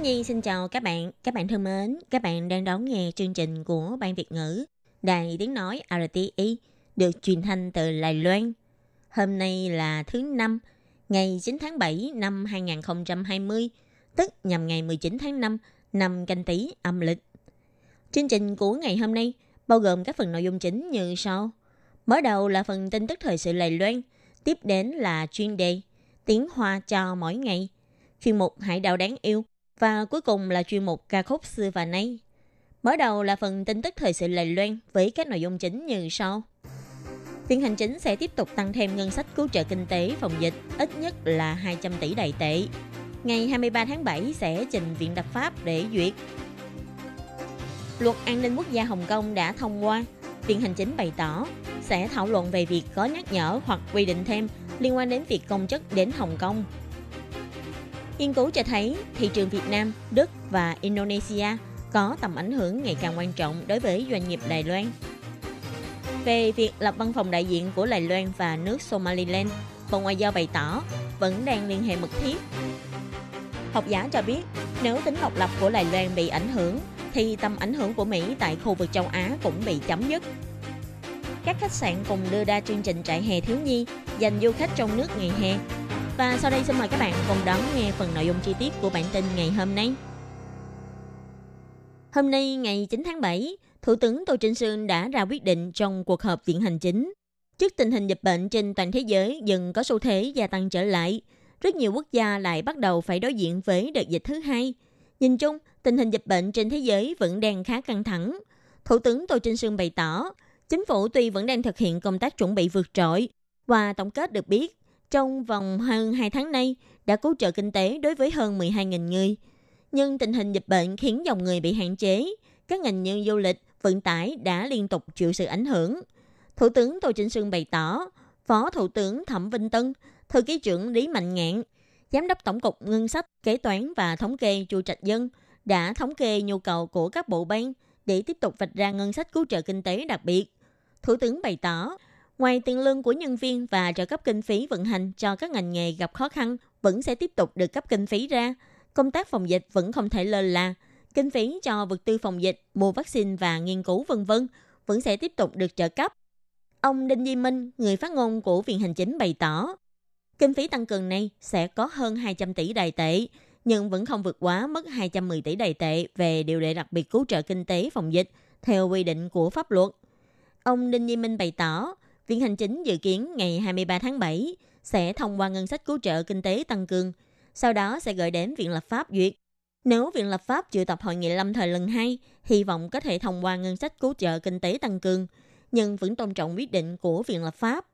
Hiến Nhi xin chào các bạn. Các bạn thân mến, các bạn đang đón nghe chương trình của Ban Việt ngữ Đài Tiếng Nói RTI được truyền thanh từ Lài Loan. Hôm nay là thứ Năm, ngày 9 tháng 7 năm 2020, tức nhằm ngày 19 tháng 5 năm canh Tý âm lịch. Chương trình của ngày hôm nay bao gồm các phần nội dung chính như sau. Mở đầu là phần tin tức thời sự Lài Loan, tiếp đến là chuyên đề Tiếng Hoa cho mỗi ngày, chuyên mục Hải đảo đáng yêu và cuối cùng là chuyên mục ca khúc xưa và nay. Mở đầu là phần tin tức thời sự lầy Loan với các nội dung chính như sau. Viện hành chính sẽ tiếp tục tăng thêm ngân sách cứu trợ kinh tế phòng dịch, ít nhất là 200 tỷ đại tệ. Ngày 23 tháng 7 sẽ trình Viện Lập pháp để duyệt. Luật an ninh quốc gia Hồng Kông đã thông qua. Viện hành chính bày tỏ sẽ thảo luận về việc có nhắc nhở hoặc quy định thêm liên quan đến việc công chức đến Hồng Kông. Nghiên cứu cho thấy thị trường Việt Nam, Đức và Indonesia có tầm ảnh hưởng ngày càng quan trọng đối với doanh nghiệp Đài Loan. Về việc lập văn phòng đại diện của Đài Loan và nước Somaliland, Bộ Ngoại giao bày tỏ vẫn đang liên hệ mật thiết. Học giả cho biết, nếu tính độc lập của Đài Loan bị ảnh hưởng, thì tầm ảnh hưởng của Mỹ tại khu vực châu Á cũng bị chấm dứt. Các khách sạn cùng đưa ra chương trình trại hè thiếu nhi dành du khách trong nước ngày hè. Và sau đây xin mời các bạn cùng đón nghe phần nội dung chi tiết của bản tin ngày hôm nay. Hôm nay ngày 9 tháng 7, Thủ tướng Tô Trinh Sương đã ra quyết định trong cuộc họp viện hành chính. Trước tình hình dịch bệnh trên toàn thế giới dần có xu thế gia tăng trở lại, rất nhiều quốc gia lại bắt đầu phải đối diện với đợt dịch thứ hai. Nhìn chung, tình hình dịch bệnh trên thế giới vẫn đang khá căng thẳng. Thủ tướng Tô Trinh Sương bày tỏ, chính phủ tuy vẫn đang thực hiện công tác chuẩn bị vượt trội và tổng kết được biết, trong vòng hơn 2 tháng nay đã cứu trợ kinh tế đối với hơn 12.000 người. Nhưng tình hình dịch bệnh khiến dòng người bị hạn chế, các ngành như du lịch, vận tải đã liên tục chịu sự ảnh hưởng. Thủ tướng Tô Trinh Sương bày tỏ, Phó Thủ tướng Thẩm Vinh Tân, Thư ký trưởng Lý Mạnh Ngạn, Giám đốc Tổng cục Ngân sách, Kế toán và Thống kê Chu Trạch Dân đã thống kê nhu cầu của các bộ ban để tiếp tục vạch ra ngân sách cứu trợ kinh tế đặc biệt. Thủ tướng bày tỏ, ngoài tiền lương của nhân viên và trợ cấp kinh phí vận hành cho các ngành nghề gặp khó khăn vẫn sẽ tiếp tục được cấp kinh phí ra, công tác phòng dịch vẫn không thể lơ là, kinh phí cho vật tư phòng dịch, mua vaccine và nghiên cứu vân vân vẫn sẽ tiếp tục được trợ cấp. Ông Đinh Di Minh, người phát ngôn của Viện Hành Chính bày tỏ, kinh phí tăng cường này sẽ có hơn 200 tỷ đài tệ, nhưng vẫn không vượt quá mức 210 tỷ đài tệ về điều lệ đặc biệt cứu trợ kinh tế phòng dịch theo quy định của pháp luật. Ông Đinh Di Minh bày tỏ, Viện Hành Chính dự kiến ngày 23 tháng 7 sẽ thông qua ngân sách cứu trợ kinh tế tăng cường, sau đó sẽ gửi đến Viện Lập pháp duyệt. Nếu Viện Lập pháp triệu tập hội nghị lâm thời lần 2, hy vọng có thể thông qua ngân sách cứu trợ kinh tế tăng cường, nhưng vẫn tôn trọng quyết định của Viện Lập pháp.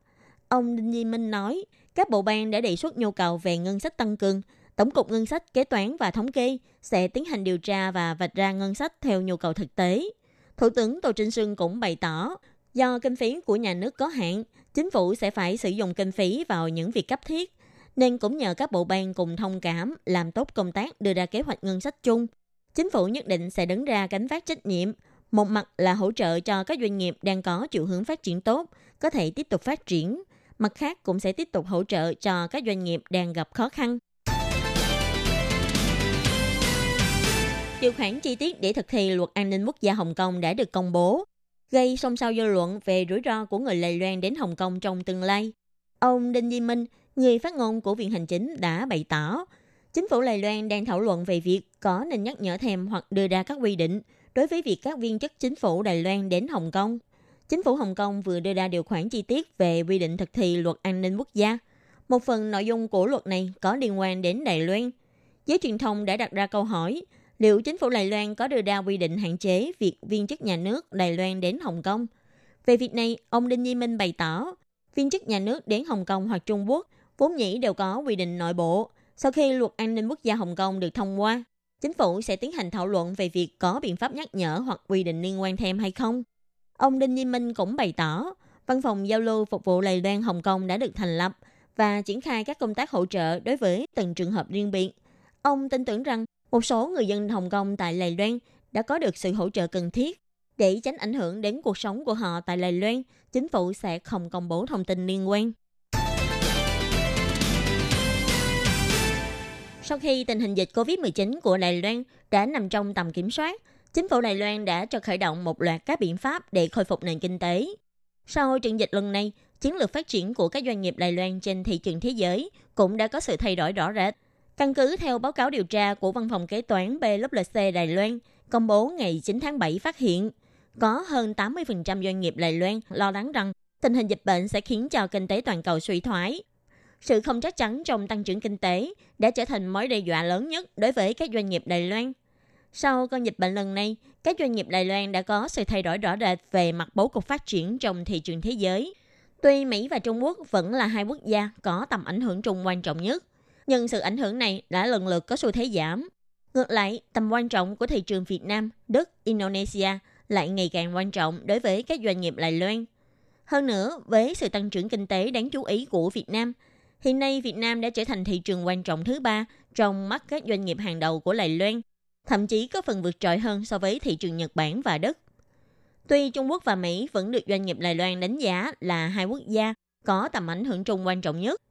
Ông Đinh Di Minh nói, các bộ ban đã đề xuất nhu cầu về ngân sách tăng cường, Tổng cục Ngân sách, Kế toán và Thống kê sẽ tiến hành điều tra và vạch ra ngân sách theo nhu cầu thực tế. Thủ tướng Tô Trinh Sương cũng bày tỏ, do kinh phí của nhà nước có hạn, chính phủ sẽ phải sử dụng kinh phí vào những việc cấp thiết, nên cũng nhờ các bộ ban cùng thông cảm làm tốt công tác đưa ra kế hoạch ngân sách chung. Chính phủ nhất định sẽ đứng ra gánh vác trách nhiệm, một mặt là hỗ trợ cho các doanh nghiệp đang có chiều hướng phát triển tốt, có thể tiếp tục phát triển, mặt khác cũng sẽ tiếp tục hỗ trợ cho các doanh nghiệp đang gặp khó khăn. Điều khoản chi tiết để thực thi luật an ninh quốc gia Hồng Kông đã được công bố, gây xôn xao dư luận về rủi ro của người Đài Loan đến Hồng Kông trong tương lai. Ông Đinh Di Minh, người phát ngôn của Viện Hành Chính đã bày tỏ, chính phủ Đài Loan đang thảo luận về việc có nên nhắc nhở thêm hoặc đưa ra các quy định đối với việc các viên chức chính phủ Đài Loan đến Hồng Kông. Chính phủ Hồng Kông vừa đưa ra điều khoản chi tiết về quy định thực thi luật an ninh quốc gia. Một phần nội dung của luật này có liên quan đến Đài Loan. Giới truyền thông đã đặt ra câu hỏi, liệu chính phủ Đài Loan có đưa ra quy định hạn chế việc viên chức nhà nước Đài Loan đến Hồng Kông? Về việc này, ông Đinh Nhi Minh bày tỏ, viên chức nhà nước đến Hồng Kông hoặc Trung Quốc vốn nhĩ đều có quy định nội bộ. Sau khi luật an ninh quốc gia Hồng Kông được thông qua, chính phủ sẽ tiến hành thảo luận về việc có biện pháp nhắc nhở hoặc quy định liên quan thêm hay không. Ông Đinh Nhi Minh cũng bày tỏ, văn phòng giao lưu phục vụ Lài Loan Hồng Kông đã được thành lập và triển khai các công tác hỗ trợ đối với từng trường hợp riêng biệt. Ông tin tưởng rằng một số người dân Hồng Kông tại Lài Loan đã có được sự hỗ trợ cần thiết để tránh ảnh hưởng đến cuộc sống của họ tại Lài Loan, chính phủ sẽ không công bố thông tin liên quan. Sau khi tình hình dịch COVID-19 của Đài Loan đã nằm trong tầm kiểm soát, chính phủ Đài Loan đã cho khởi động một loạt các biện pháp để khôi phục nền kinh tế. Sau trận dịch lần này, chiến lược phát triển của các doanh nghiệp Đài Loan trên thị trường thế giới cũng đã có sự thay đổi rõ rệt. Căn cứ theo báo cáo điều tra của Văn phòng Kế toán BLC Đài Loan, công bố ngày 9 tháng 7 phát hiện, có hơn 80% doanh nghiệp Đài Loan lo lắng rằng tình hình dịch bệnh sẽ khiến cho kinh tế toàn cầu suy thoái. Sự không chắc chắn trong tăng trưởng kinh tế đã trở thành mối đe dọa lớn nhất đối với các doanh nghiệp Đài Loan. Sau con dịch bệnh lần này, các doanh nghiệp Đài Loan đã có sự thay đổi rõ rệt về mặt bố cục phát triển trong thị trường thế giới. Tuy Mỹ và Trung Quốc vẫn là hai quốc gia có tầm ảnh hưởng chung quan trọng nhất, nhưng sự ảnh hưởng này đã lần lượt có xu thế giảm. Ngược lại, tầm quan trọng của thị trường Việt Nam, Đức, Indonesia lại ngày càng quan trọng đối với các doanh nghiệp Đài Loan. Hơn nữa, với sự tăng trưởng kinh tế đáng chú ý của Việt Nam, hiện nay Việt Nam đã trở thành thị trường quan trọng thứ ba trong mắt các doanh nghiệp hàng đầu của Đài Loan, thậm chí có phần vượt trội hơn so với thị trường Nhật Bản và Đức. Tuy Trung Quốc và Mỹ vẫn được doanh nghiệp Đài Loan đánh giá là hai quốc gia có tầm ảnh hưởng chung quan trọng nhất,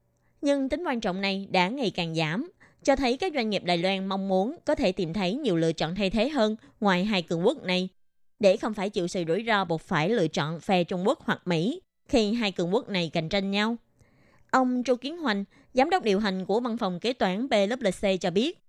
nhưng tính quan trọng này đã ngày càng giảm, cho thấy các doanh nghiệp Đài Loan mong muốn có thể tìm thấy nhiều lựa chọn thay thế hơn ngoài hai cường quốc này để không phải chịu sự rủi ro buộc phải lựa chọn phe Trung Quốc hoặc Mỹ khi hai cường quốc này cạnh tranh nhau. Ông Chu Kiến Hoành, giám đốc điều hành của văn phòng kế toán PwC cho biết,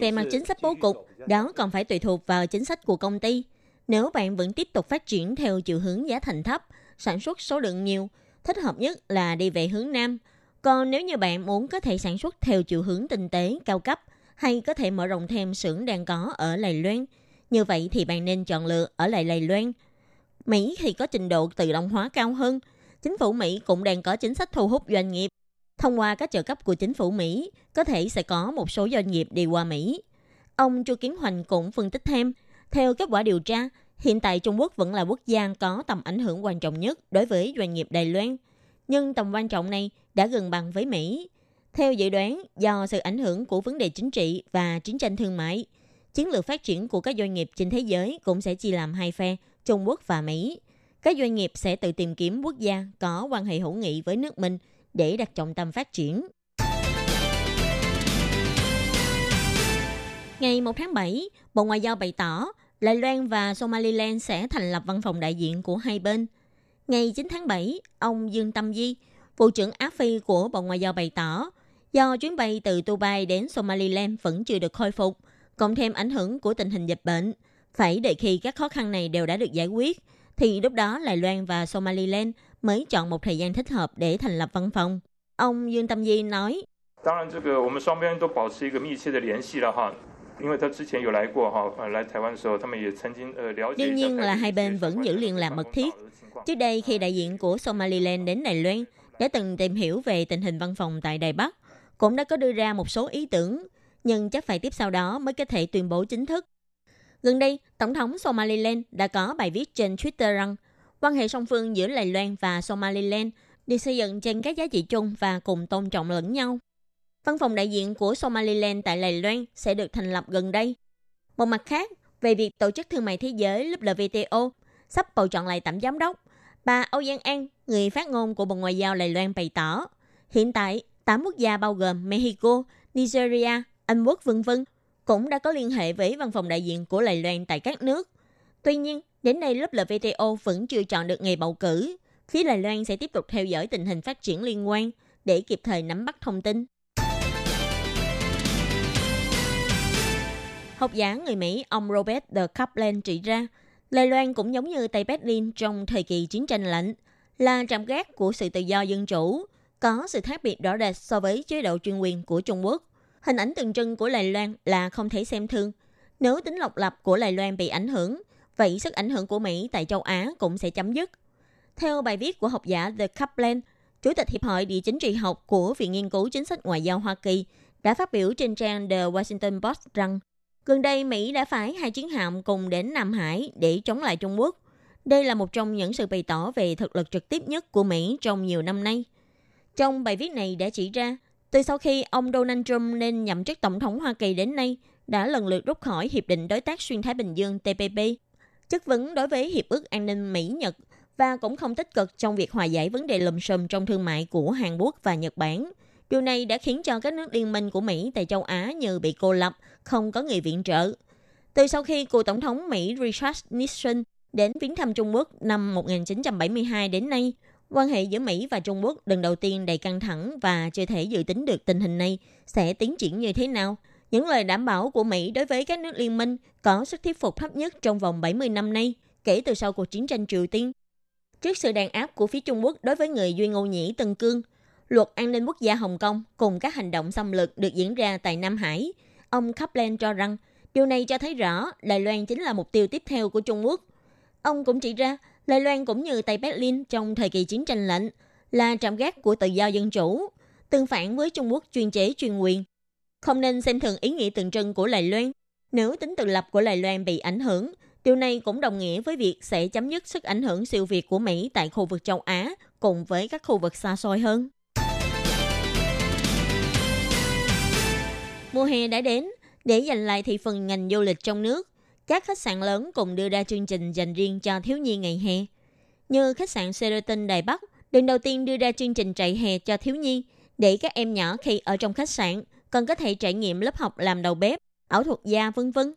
về mặt chính sách bố cục, đó còn phải tùy thuộc vào chính sách của công ty. Nếu bạn vẫn tiếp tục phát triển theo chiều hướng giá thành thấp, sản xuất số lượng nhiều, thích hợp nhất là đi về hướng Nam. Còn nếu như bạn muốn có thể sản xuất theo chiều hướng tinh tế, cao cấp, hay có thể mở rộng thêm xưởng đang có ở Lài Loan. Như vậy thì bạn nên chọn lựa ở lại Lài Loan. Mỹ thì có trình độ tự động hóa cao hơn. Chính phủ Mỹ cũng đang có chính sách thu hút doanh nghiệp. Thông qua các trợ cấp của chính phủ Mỹ, có thể sẽ có một số doanh nghiệp đi qua Mỹ. Ông Chu Kiến Hoành cũng phân tích thêm, theo kết quả điều tra, hiện tại Trung Quốc vẫn là quốc gia có tầm ảnh hưởng quan trọng nhất đối với doanh nghiệp Đài Loan. Nhưng tầm quan trọng này đã gần bằng với Mỹ. Theo dự đoán, do sự ảnh hưởng của vấn đề chính trị và chiến tranh thương mại, chiến lược phát triển của các doanh nghiệp trên thế giới cũng sẽ chia làm hai phe, Trung Quốc và Mỹ. Các doanh nghiệp sẽ tự tìm kiếm quốc gia có quan hệ hữu nghị với nước mình để đặt trọng tâm phát triển. Ngày 1 tháng 7, Bộ Ngoại giao bày tỏ Đài Loan và Somaliland sẽ thành lập văn phòng đại diện của hai bên. Ngày 9 tháng 7, ông Dương Tâm Di, Bộ trưởng Á Phi của Bộ Ngoại giao bày tỏ Do chuyến bay từ Dubai đến Somaliland vẫn chưa được khôi phục, cộng thêm ảnh hưởng của tình hình dịch bệnh, phải đợi khi các khó khăn này đều đã được giải quyết, thì lúc đó Đài Loan và Somaliland mới chọn một thời gian thích hợp để thành lập văn phòng. Ông Dương Tâm Di nói, Đương nhiên là hai bên vẫn giữ liên lạc mật thiết. Trước đây khi đại diện của Somaliland đến Đài Loan đã từng tìm hiểu về tình hình văn phòng tại Đài Bắc, cũng đã có đưa ra một số ý tưởng, nhưng chắc phải tiếp sau đó mới có thể tuyên bố chính thức. Gần đây, Tổng thống Somaliland đã có bài viết trên Twitter rằng quan hệ song phương giữa Đài Loan và Somaliland được xây dựng trên các giá trị chung và cùng tôn trọng lẫn nhau. Văn phòng đại diện của Somaliland tại Đài Loan sẽ được thành lập gần đây. Một mặt khác, về việc Tổ chức Thương mại Thế giới WTO sắp bầu chọn lại tạm giám đốc, bà Âu Giang An, người phát ngôn của Bộ Ngoại giao Đài Loan bày tỏ, hiện tại 8 quốc gia bao gồm Mexico, Nigeria, Anh Quốc v.v. cũng đã có liên hệ với văn phòng đại diện của Đài Loan tại các nước. Tuy nhiên, đến nay lớp LVTO vẫn chưa chọn được ngày bầu cử. Phía Đài Loan sẽ tiếp tục theo dõi tình hình phát triển liên quan để kịp thời nắm bắt thông tin. Học giả người Mỹ ông Robert de Kaplan chỉ ra, Lê Loan cũng giống như Tây Berlin trong thời kỳ chiến tranh lạnh, là trạm gác của sự tự do dân chủ, có sự khác biệt rõ rệt so với chế độ chuyên quyền của Trung Quốc. Hình ảnh tượng trưng của Đài Loan là không thể xem thường. Nếu tính độc lập của Đài Loan bị ảnh hưởng, vậy sức ảnh hưởng của Mỹ tại châu Á cũng sẽ chấm dứt. Theo bài viết của học giả The Kaplan, Chủ tịch Hiệp hội Địa chính trị học của Viện Nghiên cứu Chính sách Ngoại giao Hoa Kỳ đã phát biểu trên trang The Washington Post rằng gần đây Mỹ đã phái hai chiến hạm cùng đến Nam Hải để chống lại Trung Quốc. Đây là một trong những sự bày tỏ về thực lực trực tiếp nhất của Mỹ trong nhiều năm nay. Trong bài viết này đã chỉ ra, từ sau khi ông Donald Trump lên nhậm chức Tổng thống Hoa Kỳ đến nay, đã lần lượt rút khỏi Hiệp định Đối tác Xuyên Thái Bình Dương TPP, chất vấn đối với Hiệp ước An ninh Mỹ-Nhật và cũng không tích cực trong việc hòa giải vấn đề lùm xùm trong thương mại của Hàn Quốc và Nhật Bản. Điều này đã khiến cho các nước liên minh của Mỹ tại châu Á như bị cô lập, không có người viện trợ. Từ sau khi cựu tổng thống Mỹ Richard Nixon đến viếng thăm Trung Quốc năm 1972 đến nay, quan hệ giữa Mỹ và Trung Quốc lần đầu tiên đầy căng thẳng và chưa thể dự tính được tình hình này sẽ tiến triển như thế nào. Những lời đảm bảo của Mỹ đối với các nước liên minh có sức thuyết phục thấp nhất trong vòng 70 năm nay, kể từ sau cuộc chiến tranh Triều Tiên. Trước sự đàn áp của phía Trung Quốc đối với người Duy Ngô Nhĩ Tân Cương, luật an ninh quốc gia Hồng Kông cùng các hành động xâm lược được diễn ra tại Nam Hải, ông Kaplan cho rằng điều này cho thấy rõ Đài Loan chính là mục tiêu tiếp theo của Trung Quốc. Ông cũng chỉ ra Đài Loan cũng như Tây Berlin trong thời kỳ chiến tranh lạnh là trạm gác của tự do dân chủ, tương phản với Trung Quốc chuyên chế chuyên quyền. Không nên xem thường ý nghĩa tượng trưng của Đài Loan. Nếu tính tự lập của Đài Loan bị ảnh hưởng, điều này cũng đồng nghĩa với việc sẽ chấm dứt sức ảnh hưởng siêu việt của Mỹ tại khu vực châu Á cùng với các khu vực xa xôi hơn. Mùa hè đã đến, để giành lại thị phần ngành du lịch trong nước, các khách sạn lớn cùng đưa ra chương trình dành riêng cho thiếu nhi ngày hè. Như khách sạn Sheraton Đài Bắc, lần đầu tiên đưa ra chương trình trại hè cho thiếu nhi để các em nhỏ khi ở trong khách sạn còn có thể trải nghiệm lớp học làm đầu bếp, ảo thuật gia vân vân.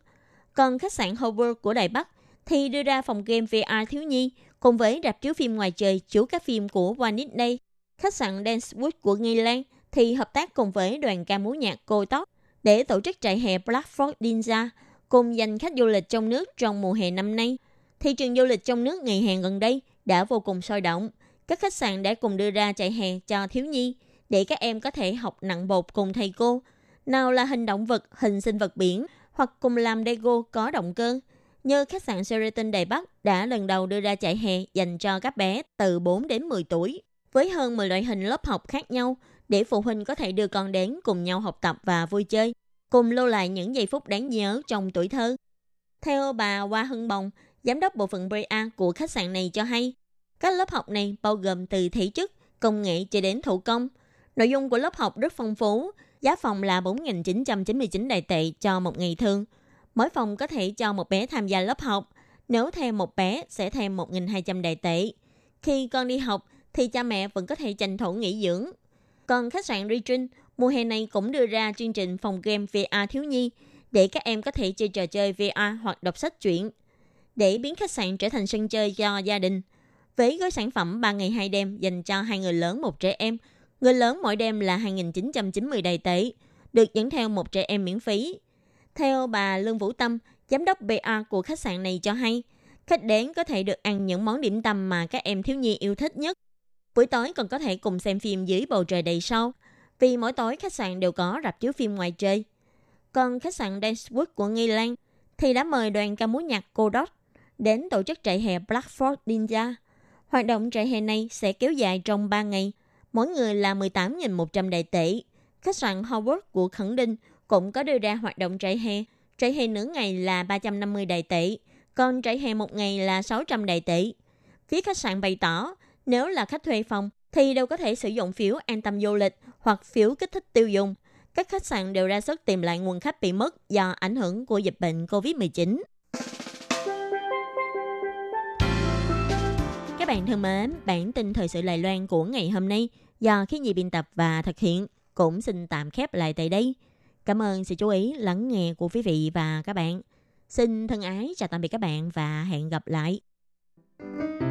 Còn khách sạn Hover của Đài Bắc thì đưa ra phòng game VR thiếu nhi cùng với rạp chiếu phim ngoài trời chiếu các phim của Walt Disney. Khách sạn Dancewood của Nghi Lan thì hợp tác cùng với đoàn ca múa nhạc Cô Tóc để tổ chức trại hè Blackford Ninja cùng dành khách du lịch trong nước trong mùa hè năm nay. Thị trường du lịch trong nước ngày hè gần đây đã vô cùng sôi động. Các khách sạn đã cùng đưa ra trại hè cho thiếu nhi để các em có thể học nặng bột cùng thầy cô. Nào là hình động vật, hình sinh vật biển hoặc cùng làm Lego có động cơ. Như khách sạn Sheraton Đài Bắc đã lần đầu đưa ra trại hè dành cho các bé từ 4 đến 10 tuổi với hơn 10 loại hình lớp học khác nhau để phụ huynh có thể đưa con đến cùng nhau học tập và vui chơi cùng lưu lại những giây phút đáng nhớ trong tuổi thơ. Theo bà Hoa Hân Bồng, giám đốc bộ phận BRA của khách sạn này cho hay, các lớp học này bao gồm từ thể chất, công nghệ cho đến thủ công. Nội dung của lớp học rất phong phú, giá phòng là 4.999 đại tệ cho một ngày thường. Mỗi phòng có thể cho một bé tham gia lớp học, nếu thêm một bé sẽ thêm 1.200 đại tệ. Khi con đi học thì cha mẹ vẫn có thể tranh thủ nghỉ dưỡng. Còn khách sạn Regent mùa hè này cũng đưa ra chương trình phòng game VR thiếu nhi để các em có thể chơi trò chơi VR hoặc đọc sách truyện để biến khách sạn trở thành sân chơi cho gia đình. Với gói sản phẩm 3 ngày 2 đêm dành cho hai người lớn một trẻ em, người lớn mỗi đêm là 2.990 đầy tệ, được dẫn theo một trẻ em miễn phí. Theo bà Lương Vũ Tâm, giám đốc BA của khách sạn này cho hay, khách đến có thể được ăn những món điểm tâm mà các em thiếu nhi yêu thích nhất. Buổi tối còn có thể cùng xem phim dưới bầu trời đầy sao vì mỗi tối khách sạn đều có rạp chiếu phim ngoài trời. Còn khách sạn Dancewood của Nghi Lan thì đã mời đoàn ca múa nhạc Cô đến tổ chức trại hè Blackford Ninja. Hoạt động trại hè này sẽ kéo dài trong 3 ngày, mỗi người là 18.100 đại tệ. Khách sạn Howard của Khẩn Đinh cũng có đưa ra hoạt động trại hè. Trại hè nửa ngày là 350 đại tệ, còn trại hè một ngày là 600 đại tệ. Phía khách sạn bày tỏ, nếu là khách thuê phòng thì đều có thể sử dụng phiếu an tâm du lịch hoặc phiếu kích thích tiêu dùng. Các khách sạn đều ra sức tìm lại nguồn khách bị mất do ảnh hưởng của dịch bệnh COVID-19. Các bạn thân mến, bản tin thời sự Đài Loan của ngày hôm nay do khí nhị biên tập và thực hiện cũng xin tạm khép lại tại đây. Cảm ơn sự chú ý lắng nghe của quý vị và các bạn. Xin thân ái chào tạm biệt các bạn và hẹn gặp lại. Quý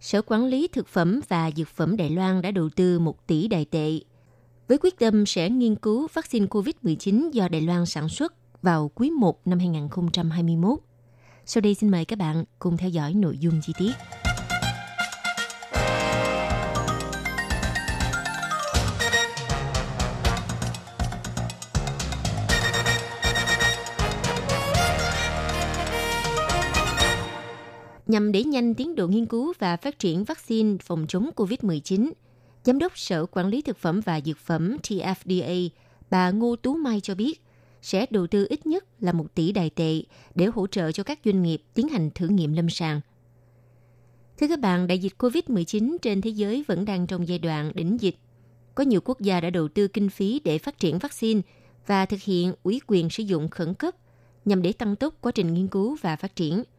Sở Quản lý Thực phẩm và Dược phẩm Đài Loan đã đầu tư 1 tỷ đài tệ với quyết tâm sẽ nghiên cứu vaccine COVID-19 do Đài Loan sản xuất vào quý 1 năm 2021. Sau đây xin mời các bạn cùng theo dõi nội dung chi tiết. Nhằm đẩy nhanh tiến độ nghiên cứu và phát triển vaccine phòng chống COVID-19, Giám đốc Sở Quản lý Thực phẩm và Dược phẩm TFDA, bà Ngô Tú Mai cho biết, sẽ đầu tư ít nhất là 1 tỷ đài tệ để hỗ trợ cho các doanh nghiệp tiến hành thử nghiệm lâm sàng. Thưa các bạn, đại dịch COVID-19 trên thế giới vẫn đang trong giai đoạn đỉnh dịch. Có nhiều quốc gia đã đầu tư kinh phí để phát triển vaccine và thực hiện ủy quyền sử dụng khẩn cấp nhằm để tăng tốc quá trình nghiên cứu và phát triển –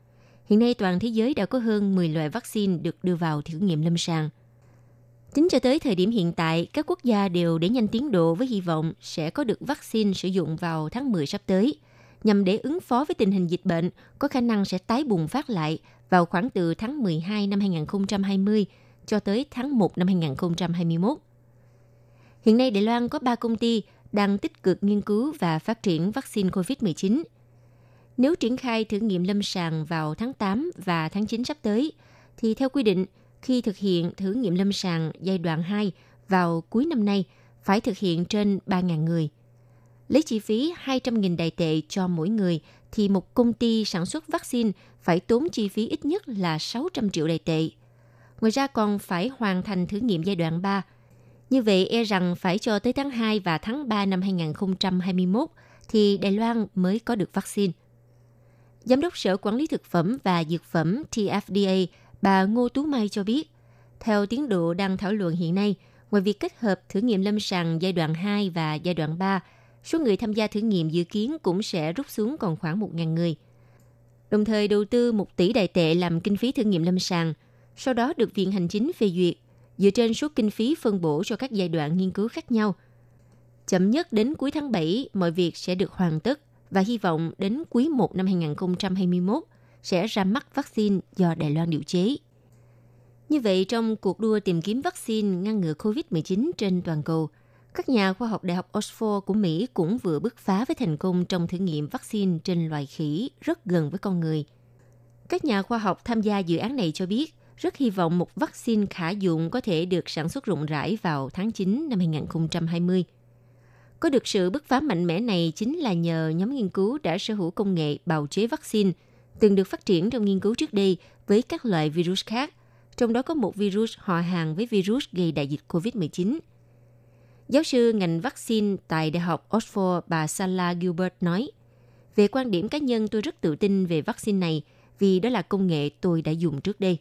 Hiện nay toàn thế giới đã có hơn 10 loại vaccine được đưa vào thử nghiệm lâm sàng. Tính cho tới thời điểm hiện tại, các quốc gia đều để nhanh tiến độ với hy vọng sẽ có được vaccine sử dụng vào tháng 10 sắp tới, nhằm để ứng phó với tình hình dịch bệnh có khả năng sẽ tái bùng phát lại vào khoảng từ tháng 12 năm 2020 cho tới tháng 1 năm 2021. Hiện nay Đài Loan có 3 công ty đang tích cực nghiên cứu và phát triển vaccine COVID-19 – nếu triển khai thử nghiệm lâm sàng vào tháng 8 và tháng 9 sắp tới, thì theo quy định, khi thực hiện thử nghiệm lâm sàng giai đoạn 2 vào cuối năm nay, phải thực hiện trên 3.000 người. Lấy chi phí 200.000 đại tệ cho mỗi người, thì một công ty sản xuất vaccine phải tốn chi phí ít nhất là 600 triệu đại tệ. Ngoài ra còn phải hoàn thành thử nghiệm giai đoạn 3. Như vậy e rằng phải cho tới tháng 2 và tháng 3 năm 2021 thì Đài Loan mới có được vaccine. Giám đốc Sở Quản lý Thực phẩm và Dược phẩm TFDA, bà Ngô Tú Mai cho biết, theo tiến độ đang thảo luận hiện nay, ngoài việc kết hợp thử nghiệm lâm sàng giai đoạn 2 và giai đoạn 3, số người tham gia thử nghiệm dự kiến cũng sẽ rút xuống còn khoảng 1.000 người. Đồng thời đầu tư 1 tỷ đại tệ làm kinh phí thử nghiệm lâm sàng, sau đó được Viện Hành Chính phê duyệt, dựa trên số kinh phí phân bổ cho các giai đoạn nghiên cứu khác nhau. Chậm nhất đến cuối tháng 7, mọi việc sẽ được hoàn tất và hy vọng đến quý 1 năm 2021 sẽ ra mắt vaccine do Đài Loan điều chế. Như vậy, trong cuộc đua tìm kiếm vaccine ngăn ngừa COVID-19 trên toàn cầu, các nhà khoa học Đại học Oxford của Mỹ cũng vừa bứt phá với thành công trong thử nghiệm vaccine trên loài khỉ rất gần với con người. Các nhà khoa học tham gia dự án này cho biết, rất hy vọng một vaccine khả dụng có thể được sản xuất rộng rãi vào tháng 9 năm 2020. Có được sự bứt phá mạnh mẽ này chính là nhờ nhóm nghiên cứu đã sở hữu công nghệ bào chế vaccine, từng được phát triển trong nghiên cứu trước đây với các loại virus khác, trong đó có một virus họ hàng với virus gây đại dịch COVID-19. Giáo sư ngành vaccine tại Đại học Oxford bà Sala Gilbert nói, về quan điểm cá nhân tôi rất tự tin về vaccine này vì đó là công nghệ tôi đã dùng trước đây.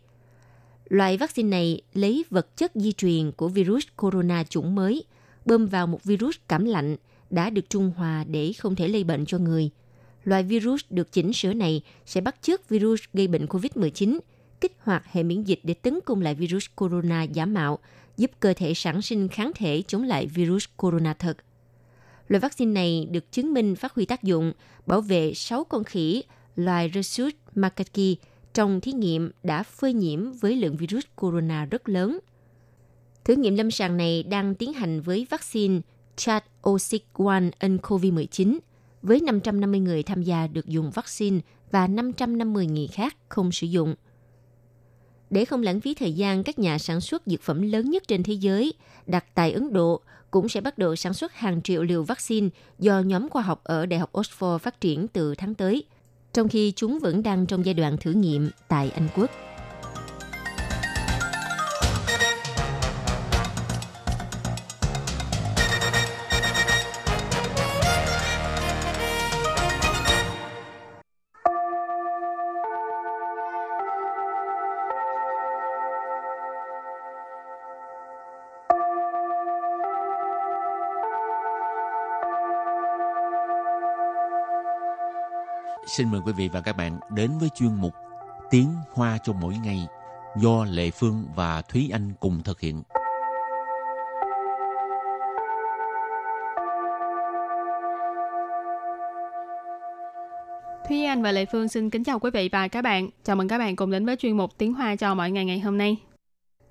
Loại vaccine này lấy vật chất di truyền của virus corona chủng mới – bơm vào một virus cảm lạnh đã được trung hòa để không thể lây bệnh cho người. Loại virus được chỉnh sửa này sẽ bắt chước virus gây bệnh COVID-19, kích hoạt hệ miễn dịch để tấn công lại virus corona giả mạo, giúp cơ thể sản sinh kháng thể chống lại virus corona thật. Loại vaccine này được chứng minh phát huy tác dụng bảo vệ 6 con khỉ loài Rhesus macaque trong thí nghiệm đã phơi nhiễm với lượng virus corona rất lớn – Thử nghiệm lâm sàng này đang tiến hành với vaccine Chat O6 COVID-19 với 550 người tham gia được dùng vaccine và 550 người khác không sử dụng. Để không lãng phí thời gian, các nhà sản xuất dược phẩm lớn nhất trên thế giới đặt tại Ấn Độ cũng sẽ bắt đầu sản xuất hàng triệu liều vaccine do nhóm khoa học ở Đại học Oxford phát triển từ tháng tới, trong khi chúng vẫn đang trong giai đoạn thử nghiệm tại Anh Quốc. Xin mời quý vị và các bạn đến với chuyên mục Tiếng Hoa cho mỗi ngày do Lệ Phương và Thúy Anh cùng thực hiện. Thúy Anh và Lệ Phương xin kính chào quý vị và các bạn. Chào mừng các bạn cùng đến với chuyên mục Tiếng Hoa cho mỗi ngày ngày hôm nay.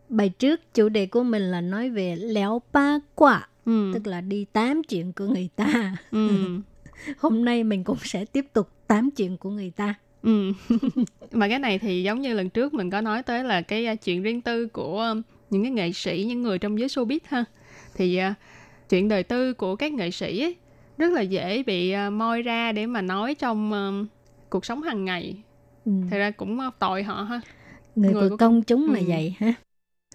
Bài trước chủ đề của mình là nói về léo ba quả, Ừ. tức là đi tám chuyện của người ta. Ừ. Hôm nay mình cũng sẽ tiếp tục tám chuyện của người ta. Ừ. mà cái này thì giống như lần trước mình có nói tới là cái uh, chuyện riêng tư của um, những cái nghệ sĩ, những người trong giới showbiz ha. Thì uh, chuyện đời tư của các nghệ sĩ ấy, rất là dễ bị moi ra để mà nói trong cuộc sống hàng ngày. Ừ. Thật ra cũng tội họ ha. Người, người của của- công chúng là Ừ. vậy ha.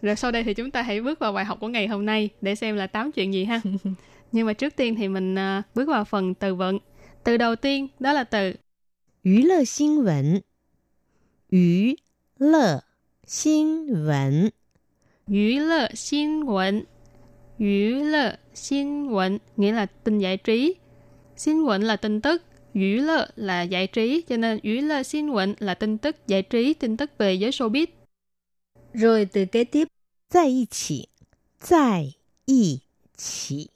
Rồi sau đây thì chúng ta hãy bước vào bài học của ngày hôm nay để xem là tám chuyện gì ha. Nhưng mà trước tiên thì mình à, bước vào phần từ vựng. Từ đầu tiên đó là từ 娱乐新闻，娱乐新闻， 娱乐新闻. 娱乐新闻 nghĩa là tin giải trí. Xin quận là tin tức.娱乐là giải trí. Cho nên 娱乐新闻 là tin tức giải trí, tin tức về giới showbiz. Rồi từ kế tiếp, 在一起，在一起，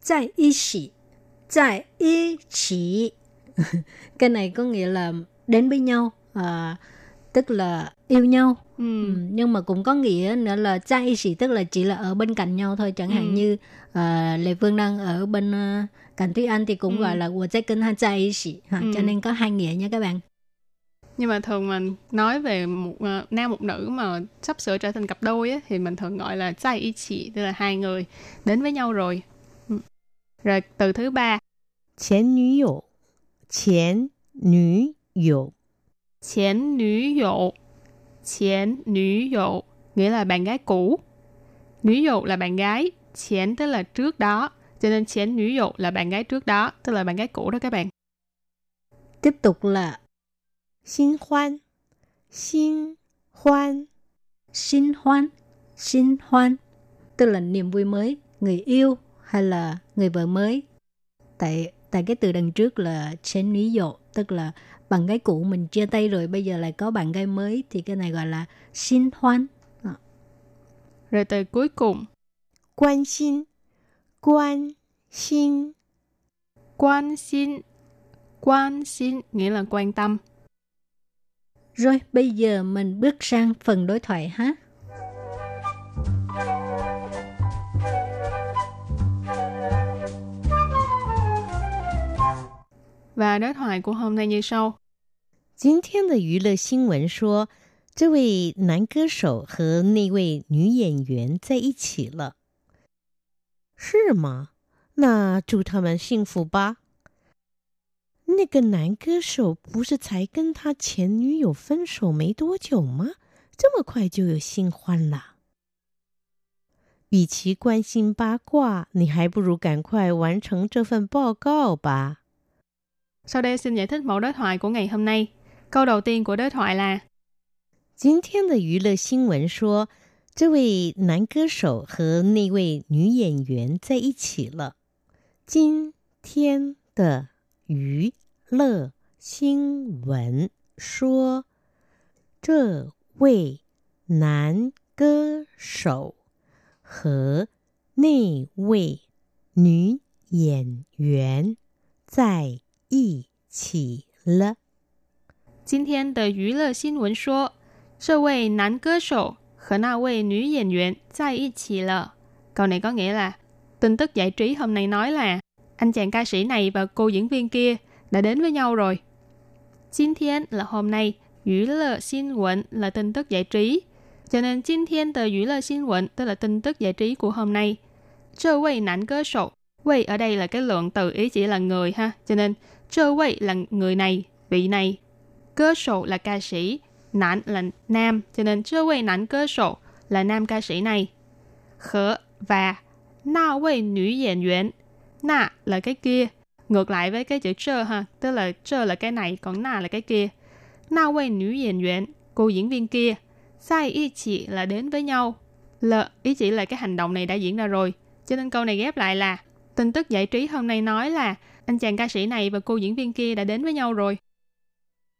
在一起，在一起. cái này có nghĩa là đến với nhau à, tức là yêu nhau ừ. Ừ, nhưng mà cũng có nghĩa nữa là trai sĩ tức là chỉ là ở bên cạnh nhau thôi chẳng ừ. hạn như à, uh, lệ phương đang ở bên à, uh, cạnh thúy anh thì cũng ừ. gọi là của trái kinh hai trai sĩ ha, ừ. cho nên có hai nghĩa nha các bạn nhưng mà thường mình nói về một uh, nam một nữ mà sắp sửa trở thành cặp đôi á, thì mình thường gọi là trai y chỉ tức là hai người đến với nhau rồi ừ. rồi từ thứ ba chén nữ 前女友，前女友， chén nữ dụ. Chén nữ dụ nghĩa là bạn gái cũ. Nữ dụ là bạn gái, chén tức là trước đó. Cho nên chén nữ dụ là bạn gái trước đó, tức là bạn gái cũ đó các bạn. tiếp tục là 新欢，新欢， xin hoan xin hoan tức là niềm vui mới người yêu hay là người vợ mới tại tại cái từ đằng trước là trên lý dụ tức là bạn gái cũ mình chia tay rồi bây giờ lại có bạn gái mới thì cái này gọi là xin hoan. À. rồi từ cuối cùng. Quan xin. Quan xin. Quan xin. Quan xin nghĩa là quan tâm. Rồi bây giờ mình bước sang phần đối thoại ha. Và đối thoại của hôm nay như sau. 今天的娱乐新闻说，这位男歌手和那位女演员在一起了，是吗？那祝他们幸福吧。那个男歌手不是才跟他前女友分手没多久吗？这么快就有新欢了？与其关心八卦，你还不如赶快完成这份报告吧。 Sau đây xin giải thích mẫu đối thoại của ngày hôm nay. Câu đầu tiên của đối thoại là 今天的娱乐新闻说，这位男歌手和那位女演员在一起了。今天的娱乐新闻说，这位男歌手和那位女演员在 一起了。今天的娱乐新闻说，这位男歌手和那位女演员在一起了。Câu này có nghĩa là tin tức giải trí hôm nay nói là anh chàng ca sĩ này và cô diễn viên kia đã đến với nhau rồi. 今天 là hôm nay, 娱乐新闻 là tin tức giải trí. Cho nên 今天的娱乐新闻 tức là tin tức giải trí của hôm nay. 这位男歌手 Wei ở đây là cái lượng từ ý chỉ là người ha. Cho nên Chơ quay là người này, vị này. Cơ sổ là ca sĩ, nạn là nam, cho nên chơ quay nạn cơ sổ là nam ca sĩ này. Khở và na quay nữ diễn viên. Na là cái kia, ngược lại với cái chữ chơ ha, tức là chơ là cái này, còn na là cái kia. Na quay nữ diễn viên, cô diễn viên kia. Sai ý chỉ là đến với nhau. L ý chỉ là cái hành động này đã diễn ra rồi. Cho nên câu này ghép lại là tin tức giải trí hôm nay nói là anh chàng ca sĩ này và cô diễn viên kia đã đến với nhau rồi.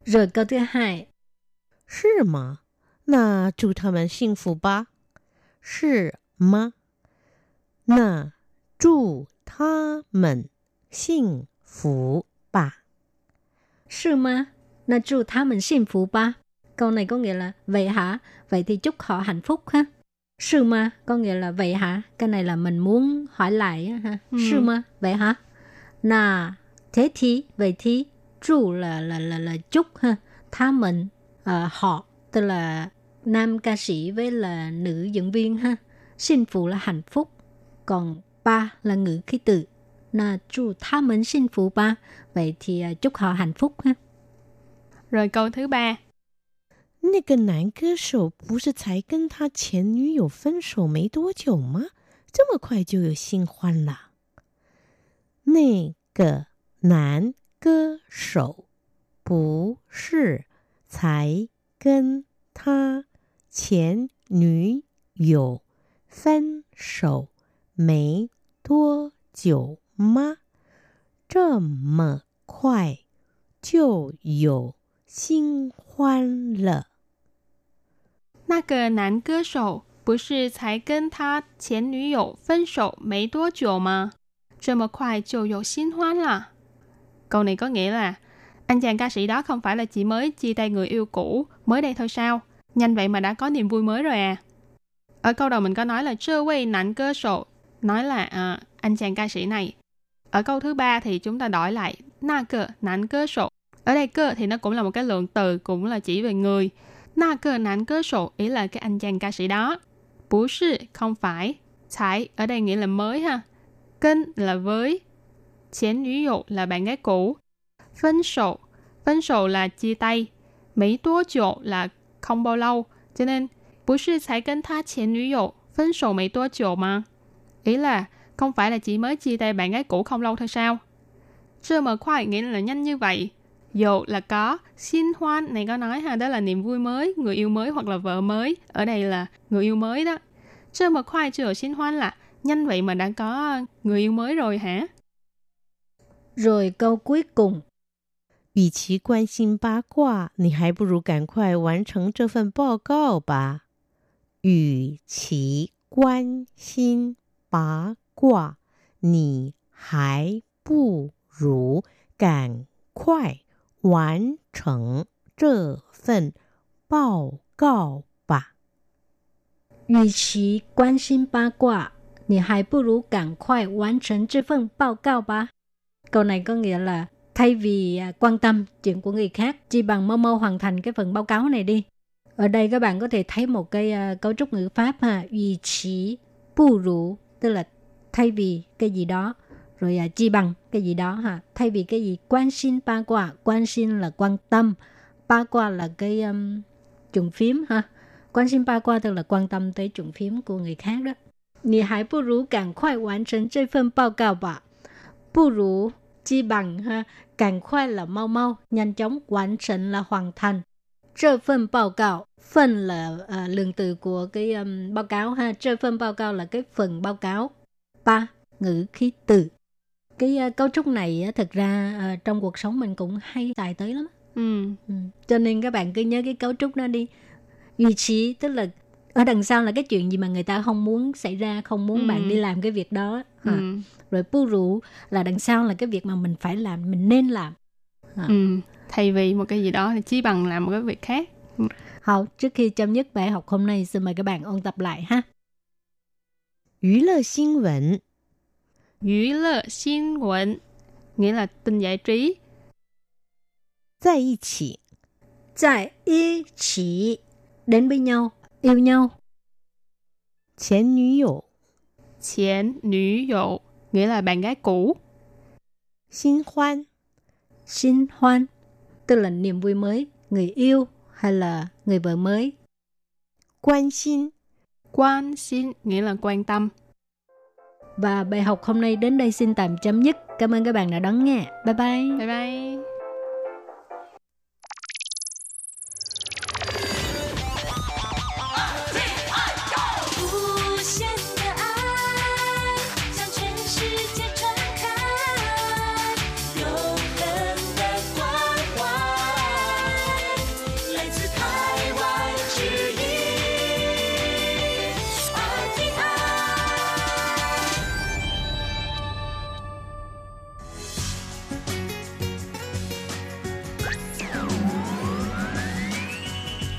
Rồi câu thứ hai. 是吗？那祝他们幸福吧。是吗？那祝他们幸福吧。 Sư ma, na chu tha mình xin phú ba. Câu này có nghĩa là vậy hả? Vậy thì chúc họ hạnh phúc ha. Sư ma có nghĩa là vậy hả? Cái này là mình muốn hỏi lại á ha. Ừ. Sư ma, vậy hả? Nà, thế thì, vậy thì, chu là là là là chúc ha. Tha mình, ờ, họ, tức là nam ca sĩ với là nữ diễn viên ha. Xin phú là hạnh phúc. Còn ba là ngữ khí từ. Nà chu tha mình xin phú ba. Vậy thì à, chúc họ hạnh phúc ha. Rồi câu thứ ba. 那个男歌手不是才跟他前女友分手没多久吗？这么快就有新欢了？ 那个男歌手不是才跟他前女友分手没多久吗？这么快就有新欢了？那个男歌手不是才跟他前女友分手没多久吗？这么快就有新欢啦。Câu này có nghĩa là anh chàng ca sĩ đó không phải là chỉ mới chia tay người yêu cũ mới đây thôi sao? Nhanh vậy mà đã có niềm vui mới rồi à. Ở câu đầu mình có nói là trơ quay nạnh cơ sổ, nói là à, anh chàng ca sĩ này. Ở câu thứ ba thì chúng ta đổi lại na cơ nạnh cơ sổ. Ở đây cơ thì nó cũng là một cái lượng từ, cũng là chỉ về người. Na cơ nạnh cơ sổ ý là cái anh chàng ca sĩ đó. Bú sư không phải. Thái ở đây nghĩa là mới ha. Kênh là với. Chén nữ dụ là bạn gái cũ. Phân sổ. Phân sổ là chia tay. Mấy tố chỗ là không bao lâu. Cho nên, bố sư tha chén. Phân sổ mấy tố chỗ mà. Ý là không phải là chỉ mới chia tay bạn gái cũ không lâu thôi sao? chưa mở khoai nghĩa là nhanh như vậy. Dụ là có, xin hoan này có nói ha, đó là niềm vui mới, người yêu mới hoặc là vợ mới. Ở đây là người yêu mới đó. chưa mở khoai chưa xin hoan là nhanh vậy mà đã có người yêu mới rồi hả? Rồi câu cuối cùng. 与其关心八卦，你还不如赶快完成这份报告吧。与其关心八卦，你还不如赶快完成这份报告吧。与其关心八卦， 你还不如赶快完成这份报告吧。Câu này có nghĩa là thay vì à, quan tâm chuyện của người khác, chỉ bằng mau mau hoàn thành cái phần báo cáo này đi. Ở đây các bạn có thể thấy một cái à, cấu trúc ngữ pháp ha, ủy chỉ, bu rủ, tức là thay vì cái gì đó, rồi à, chỉ bằng cái gì đó ha, thay vì cái gì quan心八卦, quan心là quan tâm, ba qua là cái um, trùng phím ha. Quan心八卦tức là quan tâm tới trùng phím của người khác đó. 你还不如赶快完成这份报告吧。不如 chi bằng ha, càng khoai là mau mau, nhanh chóng, hoàn thành là hoàn thành. Trơ phân báo cáo, phân là à, lượng từ của cái um, báo cáo ha, trơ phân báo cáo là cái phần báo cáo. Ba, ngữ khí từ. Cái uh, cấu trúc này uh, thực ra uh, trong cuộc sống mình cũng hay xài tới lắm. Ừ. Ừ. Cho nên các bạn cứ nhớ cái cấu trúc đó đi. Duy trí tức là ở đằng sau là cái chuyện gì mà người ta không muốn xảy ra, không muốn Ừ. bạn đi làm cái việc đó. Ha. Ừ. Rồi pu rủ là đằng sau là cái việc mà mình phải làm, mình nên làm. Ha. Ừ. Thay vì một cái gì đó thì chỉ bằng làm một cái việc khác. Hậu, trước khi chấm dứt bài học hôm nay, xin mời các bạn ôn tập lại ha. 娱乐新闻， 娱乐新闻 nghĩa là tin giải trí. 在一起， Tại y chỉ đến với nhau, yêu nhau. Chén nữ hữu Chén nữ hữu nghĩa là bạn gái cũ. Xin hoan Xin hoan tức là niềm vui mới, người yêu hay là người vợ mới. Quan xin Quan xin nghĩa là quan tâm. Và bài học hôm nay đến đây xin tạm chấm dứt. Cảm ơn các bạn đã đón nghe. Bye bye. Bye bye.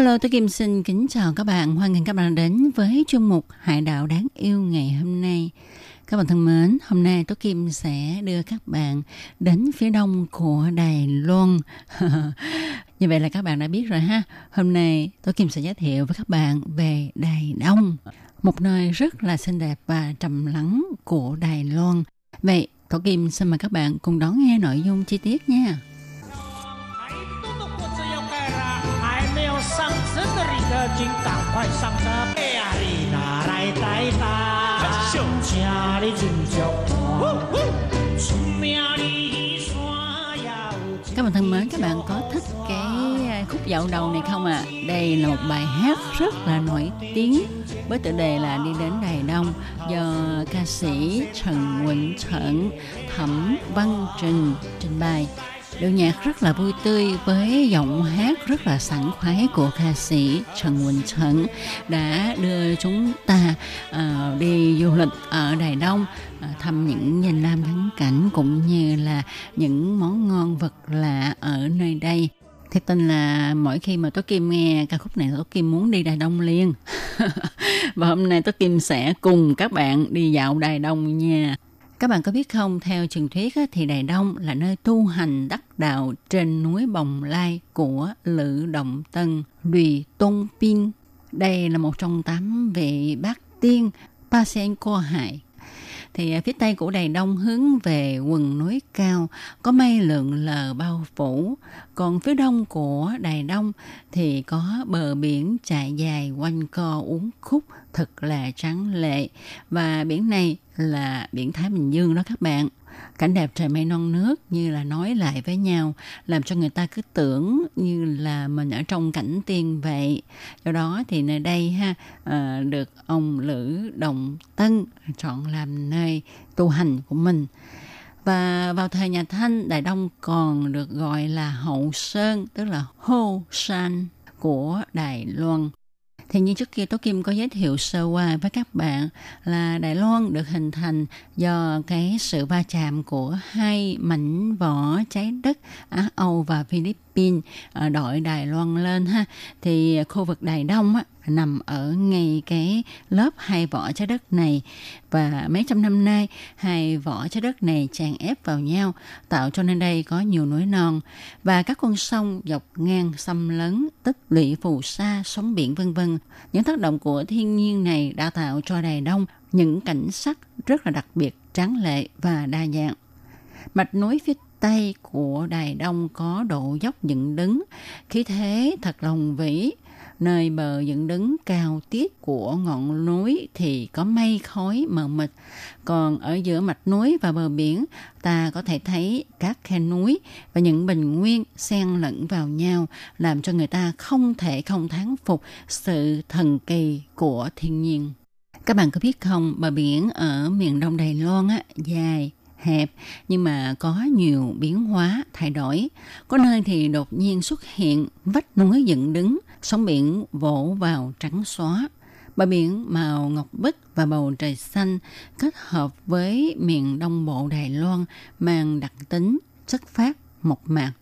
Hello, tôi Kim xin kính chào các bạn. Hoan nghênh các bạn đến với chương mục Hải đảo đáng yêu ngày hôm nay. Các bạn thân mến, hôm nay tôi Kim sẽ đưa các bạn đến phía đông của Đài Loan. Như vậy là các bạn đã biết rồi ha. Hôm nay tôi Kim sẽ giới thiệu với các bạn về Đài Đông, một nơi rất là xinh đẹp và trầm lắng của Đài Loan. Vậy, tôi Kim xin mời các bạn cùng đón nghe nội dung chi tiết nha. 旅客，请赶快上车。哎呀，你拿来带带，家里真足出名里山呀有 Các bạn thân mến, các bạn có thích cái à, khúc dạo đầu này không ạ? À? Đây là một bài hát rất là nổi tiếng với tựa đề là Đi đến Đài Đông do ca sĩ Trần Quỳnh Thận, Thẩm Văn Trình trình bày. Điệu nhạc rất là vui tươi với giọng hát rất là sảng khoái của ca sĩ Trần Quỳnh Trấn đã đưa chúng ta uh, đi du lịch ở Đài Đông uh, thăm những danh lam thắng cảnh cũng như là những món ngon vật lạ ở nơi đây. Thì tình là mỗi khi mà Tố Kim nghe ca khúc này Tố Kim muốn đi Đài Đông liền. Và hôm nay Tố Kim sẽ cùng các bạn đi dạo Đài Đông nha. Các bạn có biết không, theo truyền thuyết thì Đài Đông là nơi tu hành đắc đạo trên núi Bồng Lai của Lữ Động Tân, Lùy Tôn Pin. Đây là một trong tám vị bát tiên Pa Sen Hải thì à, phía tây của Đài Đông hướng về quần núi cao, có mây lượn lờ bao phủ. Còn phía đông của Đài Đông thì có bờ biển trải dài quanh co uốn khúc, thật là trắng lệ. Và biển này là biển Thái Bình Dương đó các bạn cảnh đẹp trời mây non nước như là nói lại với nhau làm cho người ta cứ tưởng như là mình ở trong cảnh tiên vậy do đó thì nơi đây ha à, được ông lữ đồng tân chọn làm nơi tu hành của mình và vào thời nhà Thanh, Đại Đông còn được gọi là Hậu Sơn, tức là Hô San của Đài Loan. Thì như trước kia Tố Kim có giới thiệu sơ qua với các bạn là Đài Loan được hình thành do cái sự va chạm của hai mảnh vỏ trái đất Á, Âu và Philippines ở ờ, đội Đài Loan lên ha. Thì khu vực Đài Đông á, nằm ở ngay cái lớp hai vỏ trái đất này. Và mấy trăm năm nay hai vỏ trái đất này chàng ép vào nhau tạo cho nên đây có nhiều núi non. Và các con sông dọc ngang xâm lấn tích lũy phù sa sóng biển vân vân. Những tác động của thiên nhiên này đã tạo cho đài đông những cảnh sắc rất là đặc biệt tráng lệ và đa dạng. Mạch núi phía tay của đài đông có độ dốc dựng đứng. Khí thế thật lòng vĩ. Nơi bờ dựng đứng cao tiết của ngọn núi thì có mây khói mờ mịt. Còn ở giữa mạch núi và bờ biển, ta có thể thấy các khe núi và những bình nguyên xen lẫn vào nhau, làm cho người ta không thể không thán phục sự thần kỳ của thiên nhiên. Các bạn có biết không, bờ biển ở miền đông đài loan á, dài hẹp nhưng mà có nhiều biến hóa thay đổi. Có nơi thì đột nhiên xuất hiện vách núi dựng đứng, sóng biển vỗ vào trắng xóa. Bờ biển màu ngọc bích và bầu trời xanh kết hợp với miền đông bộ Đài Loan mang đặc tính chất phát mộc mạc.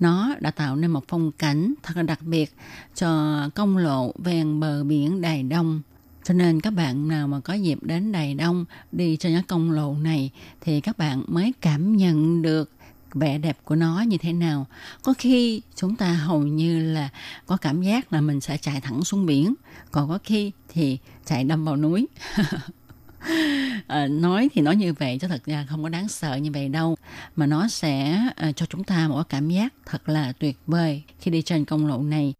Nó đã tạo nên một phong cảnh thật là đặc biệt cho công lộ ven bờ biển Đài Đông cho nên các bạn nào mà có dịp đến Đài Đông đi trên những công lộ này thì các bạn mới cảm nhận được vẻ đẹp của nó như thế nào. Có khi chúng ta hầu như là có cảm giác là mình sẽ chạy thẳng xuống biển, còn có khi thì chạy đâm vào núi. à, nói thì nói như vậy chứ thật ra không có đáng sợ như vậy đâu mà nó sẽ à, cho chúng ta một cảm giác thật là tuyệt vời khi đi trên công lộ này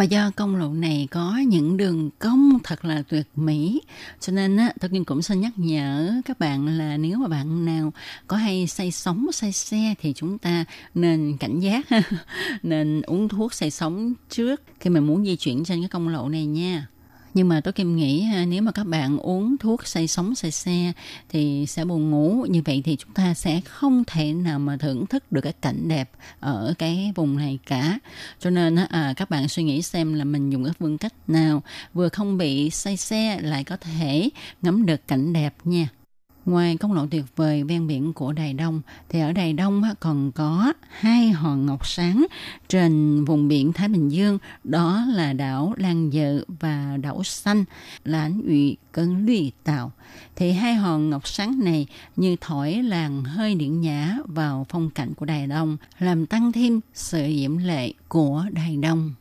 và do công lộ này có những đường cong thật là tuyệt mỹ, cho nên á, tôi cũng xin nhắc nhở các bạn là nếu mà bạn nào có hay say sóng, say xe thì chúng ta nên cảnh giác, nên uống thuốc say sóng trước khi mà muốn di chuyển trên cái công lộ này nha. Nhưng mà tôi Kim nghĩ à, nếu mà các bạn uống thuốc say sóng say xe thì sẽ buồn ngủ. Như vậy thì chúng ta sẽ không thể nào mà thưởng thức được cái cảnh đẹp ở cái vùng này cả. Cho nên à, các bạn suy nghĩ xem là mình dùng cái phương cách nào vừa không bị say xe lại có thể ngắm được cảnh đẹp nha. Ngoài công lộ tuyệt vời ven biển của Đài Đông, thì ở Đài Đông còn có hai hòn ngọc sáng trên vùng biển Thái Bình Dương, đó là đảo Lan Dự và đảo Xanh, lãnh ủy cân lụy tạo. Thì hai hòn ngọc sáng này như thổi làng hơi điện nhã vào phong cảnh của Đài Đông, làm tăng thêm sự diễm lệ của Đài Đông.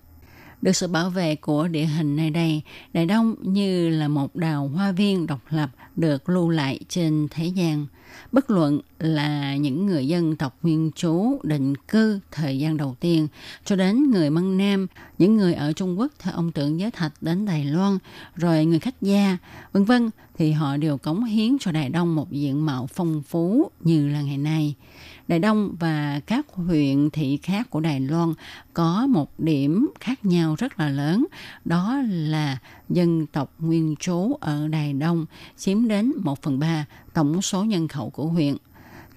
Được sự bảo vệ của địa hình nơi đây, Đại Đông như là một đào hoa viên độc lập được lưu lại trên thế gian. Bất luận là những người dân tộc nguyên trú định cư thời gian đầu tiên cho đến người Mân Nam, những người ở Trung Quốc theo ông tưởng giới thạch đến Đài Loan, rồi người khách gia, vân vân thì họ đều cống hiến cho Đài Đông một diện mạo phong phú như là ngày nay. Đài Đông và các huyện thị khác của Đài Loan có một điểm khác nhau rất là lớn, đó là dân tộc nguyên trú ở Đài Đông chiếm đến 1 phần 3 tổng số nhân khẩu của huyện.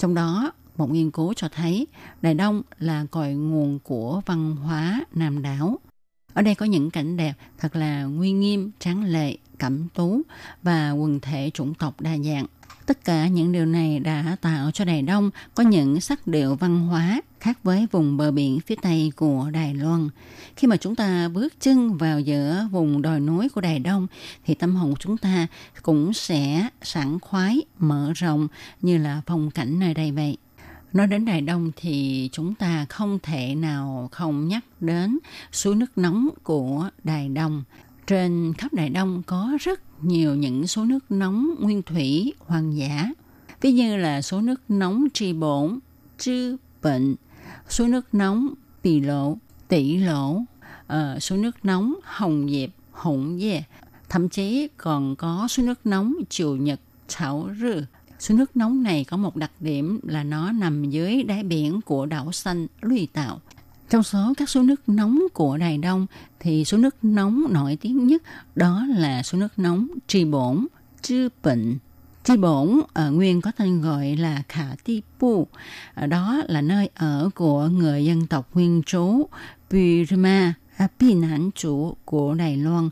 Trong đó, một nghiên cứu cho thấy Đài Đông là cội nguồn của văn hóa Nam đảo. Ở đây có những cảnh đẹp thật là nguy nghiêm, tráng lệ, cẩm tú và quần thể chủng tộc đa dạng. Tất cả những điều này đã tạo cho Đài Đông có những sắc điệu văn hóa khác với vùng bờ biển phía Tây của Đài Loan. Khi mà chúng ta bước chân vào giữa vùng đồi núi của Đài Đông thì tâm hồn của chúng ta cũng sẽ sẵn khoái, mở rộng như là phong cảnh nơi đây vậy. Nói đến Đài Đông thì chúng ta không thể nào không nhắc đến suối nước nóng của Đài Đông. Trên khắp Đài Đông có rất nhiều những số nước nóng nguyên thủy hoang dã. Ví như là số nước nóng tri bổn, chư bệnh, suối nước nóng tỳ lộ, tỷ lỗ, uh, suối nước nóng hồng diệp, hỗn dê. Thậm chí còn có suối nước nóng chiều nhật, chảo rư. Suối nước nóng này có một đặc điểm là nó nằm dưới đáy biển của đảo xanh Lùi Tạo. Trong số các số nước nóng của Đài Đông thì số nước nóng nổi tiếng nhất đó là số nước nóng Tri Bổn, Chư Bệnh chi Bổn ở nguyên có tên gọi là Khả Ti Pu. Ờ, đó là nơi ở của người dân tộc nguyên trú Burma, à, Pi Nản chủ của Đài Loan.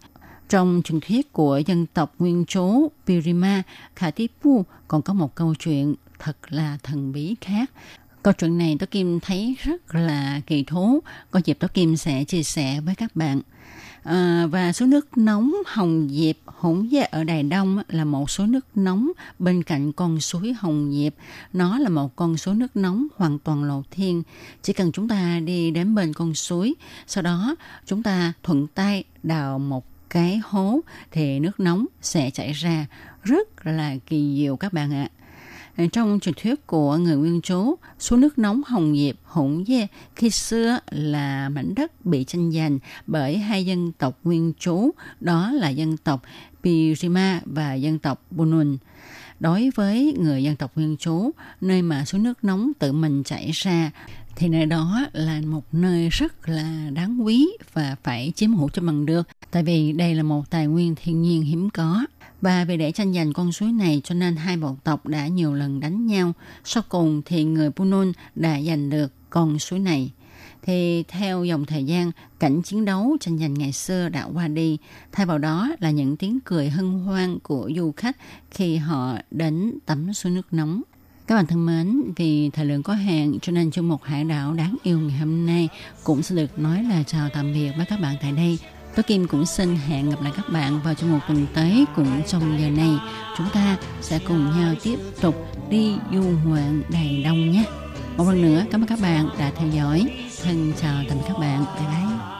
Trong truyền thuyết của dân tộc nguyên trú Burma, Khả Ti Pu còn có một câu chuyện thật là thần bí khác Câu chuyện này Tố Kim thấy rất là kỳ thú. Có dịp Tố Kim sẽ chia sẻ với các bạn. À, và số nước nóng Hồng Diệp Hỗn Gia ở Đài Đông là một số nước nóng bên cạnh con suối Hồng Diệp. Nó là một con số nước nóng hoàn toàn lộ thiên. Chỉ cần chúng ta đi đến bên con suối, sau đó chúng ta thuận tay đào một cái hố thì nước nóng sẽ chảy ra rất là kỳ diệu các bạn ạ. À. Ờ, trong truyền thuyết của người nguyên trú, số nước nóng Hồng Diệp, Hỗn Dê khi xưa là mảnh đất bị tranh giành bởi hai dân tộc nguyên trú, đó là dân tộc Pirima và dân tộc Bunun. Đối với người dân tộc nguyên trú, nơi mà số nước nóng tự mình chảy ra thì nơi đó là một nơi rất là đáng quý và phải chiếm hữu cho bằng được tại vì đây là một tài nguyên thiên nhiên hiếm có và vì để tranh giành con suối này cho nên hai bộ tộc đã nhiều lần đánh nhau. Sau cùng thì người Punun đã giành được con suối này. Thì theo dòng thời gian, cảnh chiến đấu tranh giành ngày xưa đã qua đi. Thay vào đó là những tiếng cười hân hoan của du khách khi họ đến tắm suối nước nóng. Các bạn thân mến, vì thời lượng có hạn cho nên trong một hải đảo đáng yêu ngày hôm nay cũng sẽ được nói là chào tạm biệt với các bạn tại đây. Tố Kim cũng xin hẹn gặp lại các bạn vào trong một tuần tới cũng trong giờ này. Chúng ta sẽ cùng nhau tiếp tục đi du ngoạn Đài Đông nhé. Một lần nữa, cảm ơn các bạn đã theo dõi. Thân chào tạm biệt các bạn. Bye bye.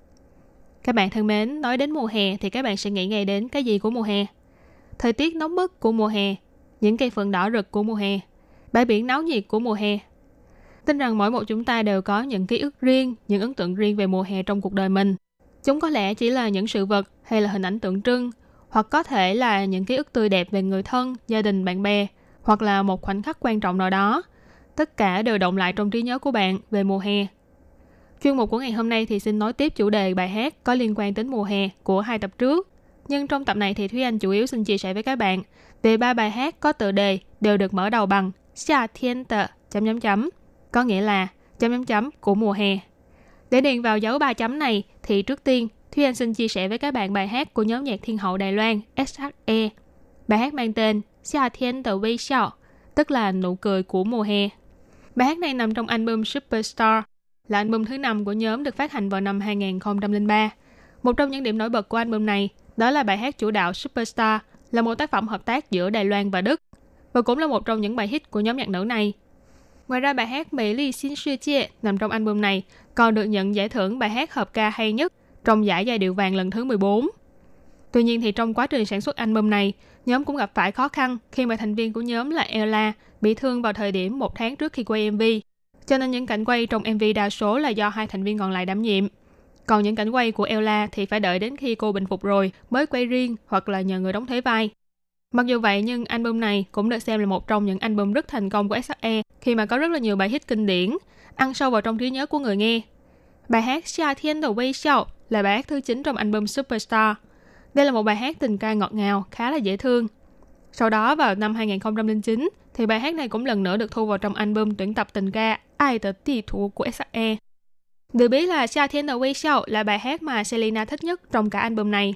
Các bạn thân mến, nói đến mùa hè thì các bạn sẽ nghĩ ngay đến cái gì của mùa hè? Thời tiết nóng bức của mùa hè, những cây phượng đỏ rực của mùa hè, bãi biển náo nhiệt của mùa hè. Tin rằng mỗi một chúng ta đều có những ký ức riêng, những ấn tượng riêng về mùa hè trong cuộc đời mình. Chúng có lẽ chỉ là những sự vật hay là hình ảnh tượng trưng, hoặc có thể là những ký ức tươi đẹp về người thân, gia đình, bạn bè, hoặc là một khoảnh khắc quan trọng nào đó. Tất cả đều động lại trong trí nhớ của bạn về mùa hè. Chuyên mục của ngày hôm nay thì xin nói tiếp chủ đề bài hát có liên quan đến mùa hè của hai tập trước. Nhưng trong tập này thì Thúy Anh chủ yếu xin chia sẻ với các bạn về ba bài hát có tựa đề đều được mở đầu bằng Xia Thiên Tờ chấm chấm chấm, có nghĩa là chấm chấm chấm của mùa hè. Để điền vào dấu ba chấm này thì trước tiên Thúy Anh xin chia sẻ với các bạn bài hát của nhóm nhạc thiên hậu Đài Loan SHE. Bài hát mang tên Xia Thiên Tờ Wei Xiao, tức là nụ cười của mùa hè. Bài hát này nằm trong album Superstar, là album thứ năm của nhóm được phát hành vào năm 2003. Một trong những điểm nổi bật của album này đó là bài hát chủ đạo Superstar là một tác phẩm hợp tác giữa Đài Loan và Đức và cũng là một trong những bài hit của nhóm nhạc nữ này. Ngoài ra bài hát Mỹ Ly Xin Sư Chia nằm trong album này còn được nhận giải thưởng bài hát hợp ca hay nhất trong giải giai điệu vàng lần thứ 14. Tuy nhiên thì trong quá trình sản xuất album này, nhóm cũng gặp phải khó khăn khi mà thành viên của nhóm là Ella bị thương vào thời điểm một tháng trước khi quay MV. Cho nên những cảnh quay trong MV đa số là do hai thành viên còn lại đảm nhiệm. Còn những cảnh quay của Ella thì phải đợi đến khi cô bình phục rồi mới quay riêng hoặc là nhờ người đóng thế vai. Mặc dù vậy nhưng album này cũng được xem là một trong những album rất thành công của SHE khi mà có rất là nhiều bài hit kinh điển, ăn sâu vào trong trí nhớ của người nghe. Bài hát Xia Thiên The Way Show là bài hát thứ 9 trong album Superstar. Đây là một bài hát tình ca ngọt ngào, khá là dễ thương. Sau đó vào năm 2009 thì bài hát này cũng lần nữa được thu vào trong album tuyển tập tình ca Ai tờ của SHE. Được biết là Xia Thiên The là bài hát mà Selena thích nhất trong cả album này.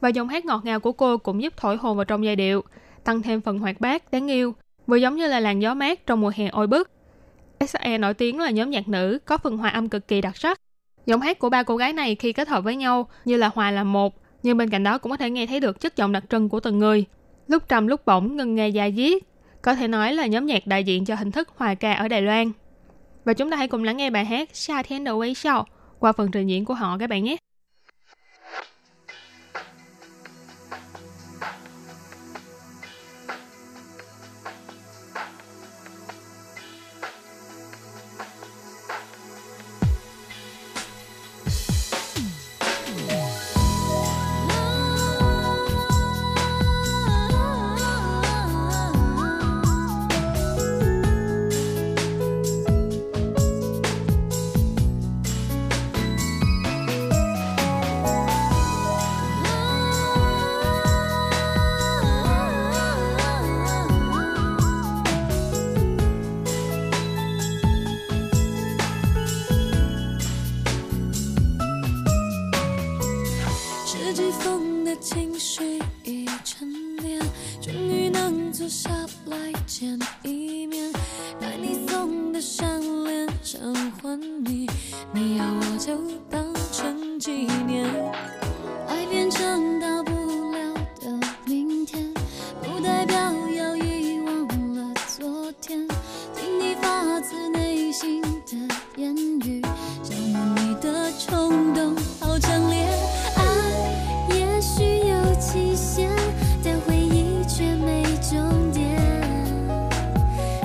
Và giọng hát ngọt ngào của cô cũng giúp thổi hồn vào trong giai điệu, tăng thêm phần hoạt bát, đáng yêu, vừa giống như là làn gió mát trong mùa hè oi bức. SHE nổi tiếng là nhóm nhạc nữ có phần hòa âm cực kỳ đặc sắc. Giọng hát của ba cô gái này khi kết hợp với nhau như là hòa làm một, nhưng bên cạnh đó cũng có thể nghe thấy được chất giọng đặc trưng của từng người. Lúc trầm lúc bổng ngân nghe dài diết, có thể nói là nhóm nhạc đại diện cho hình thức hòa ca ở Đài Loan. Và chúng ta hãy cùng lắng nghe bài hát Sa Thiên Đầu Quay Xiao qua phần trình diễn của họ các bạn nhé.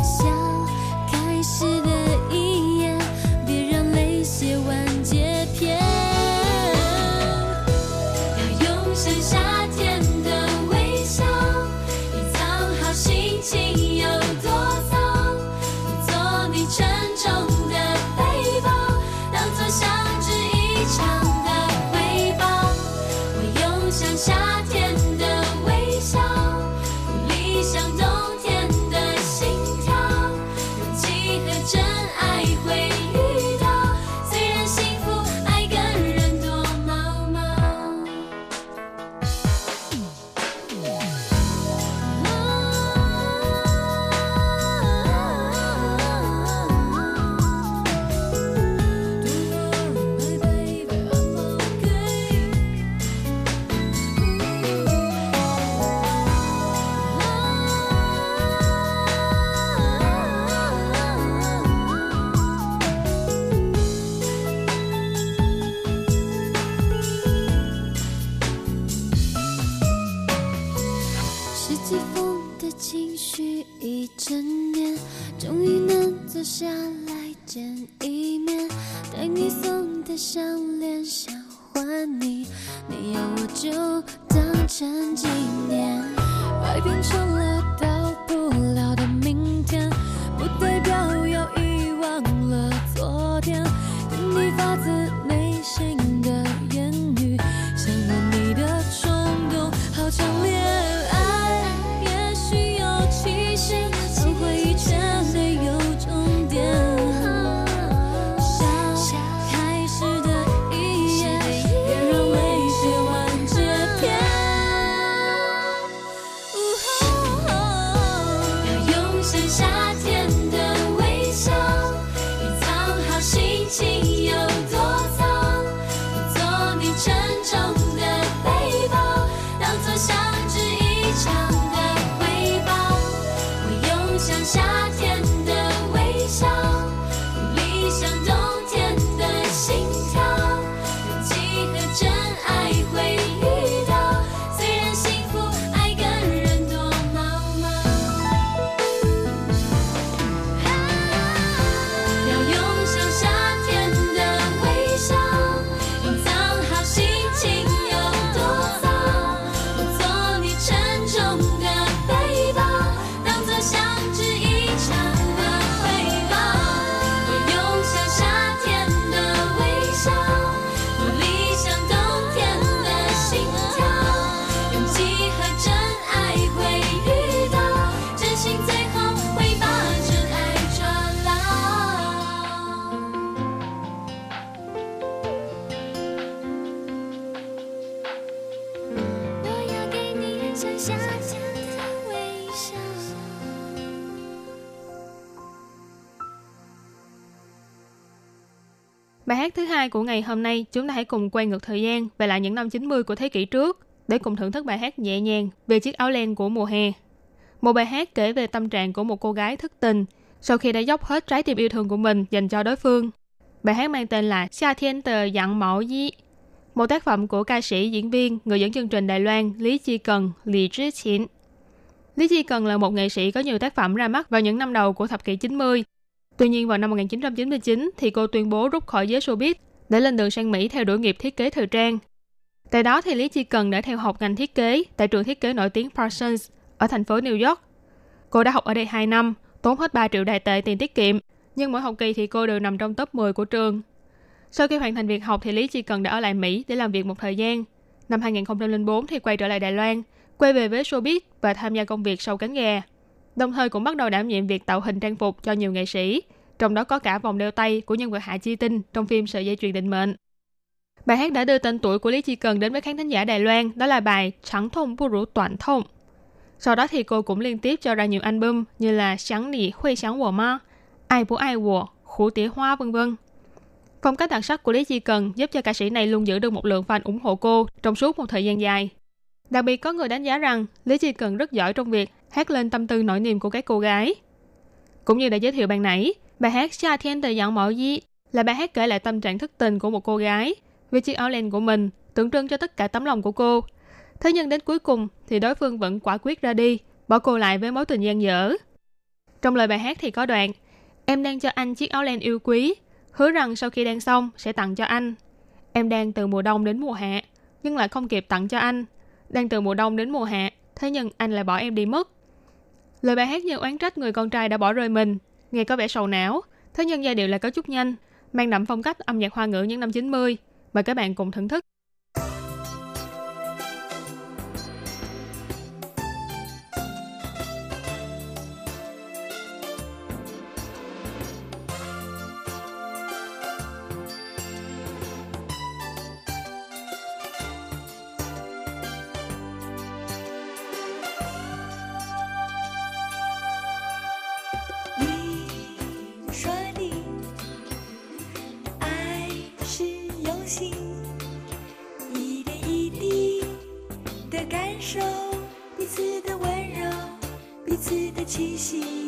笑2 của ngày hôm nay, chúng ta hãy cùng quay ngược thời gian về lại những năm 90 của thế kỷ trước để cùng thưởng thức bài hát nhẹ nhàng về chiếc áo len của mùa hè. Một bài hát kể về tâm trạng của một cô gái thất tình sau khi đã dốc hết trái tim yêu thương của mình dành cho đối phương. Bài hát mang tên là Xa Thiên Tờ Dặn Mẫu Di, một tác phẩm của ca sĩ, diễn viên, người dẫn chương trình Đài Loan Lý Chi Cần, Lý Trí Chín. Lý Chi Cần là một nghệ sĩ có nhiều tác phẩm ra mắt vào những năm đầu của thập kỷ 90. Tuy nhiên vào năm 1999 thì cô tuyên bố rút khỏi giới showbiz để lên đường sang Mỹ theo đuổi nghiệp thiết kế thời trang. Tại đó thì Lý Chi Cần đã theo học ngành thiết kế tại trường thiết kế nổi tiếng Parsons ở thành phố New York. Cô đã học ở đây 2 năm, tốn hết 3 triệu đại tệ tiền tiết kiệm, nhưng mỗi học kỳ thì cô đều nằm trong top 10 của trường. Sau khi hoàn thành việc học thì Lý Chi Cần đã ở lại Mỹ để làm việc một thời gian. Năm 2004 thì quay trở lại Đài Loan, quay về với showbiz và tham gia công việc sau cánh gà đồng thời cũng bắt đầu đảm nhiệm việc tạo hình trang phục cho nhiều nghệ sĩ, trong đó có cả vòng đeo tay của nhân vật Hạ Chi Tinh trong phim Sợi dây chuyền định mệnh. Bài hát đã đưa tên tuổi của Lý Chi Cần đến với khán thính giả Đài Loan, đó là bài Trắng thông bu rủ toàn thông. Sau đó thì cô cũng liên tiếp cho ra nhiều album như là Sáng Nỉ Huy Sáng Wo Ma, Ai Bố Ai Wo, Khủ Tía Hoa vân vân. Phong cách đặc sắc của Lý Chi Cần giúp cho ca sĩ này luôn giữ được một lượng fan ủng hộ cô trong suốt một thời gian dài. Đặc biệt có người đánh giá rằng Lý Chi Cần rất giỏi trong việc hát lên tâm tư nỗi niềm của các cô gái. Cũng như đã giới thiệu ban nãy, bài hát Xa Thiên Tờ Giọng Mẫu Di là bài hát kể lại tâm trạng thất tình của một cô gái vì chiếc áo len của mình tượng trưng cho tất cả tấm lòng của cô. Thế nhưng đến cuối cùng thì đối phương vẫn quả quyết ra đi, bỏ cô lại với mối tình gian dở. Trong lời bài hát thì có đoạn Em đang cho anh chiếc áo len yêu quý, hứa rằng sau khi đan xong sẽ tặng cho anh. Em đang từ mùa đông đến mùa hạ, nhưng lại không kịp tặng cho anh. Đang từ mùa đông đến mùa hạ, thế nhưng anh lại bỏ em đi mất. Lời bài hát như oán trách người con trai đã bỏ rơi mình, nghe có vẻ sầu não, thế nhưng giai điệu lại có chút nhanh, mang đậm phong cách âm nhạc hoa ngữ những năm 90. Mời các bạn cùng thưởng thức. 心，一点一滴的感受彼此的温柔，彼此的气息。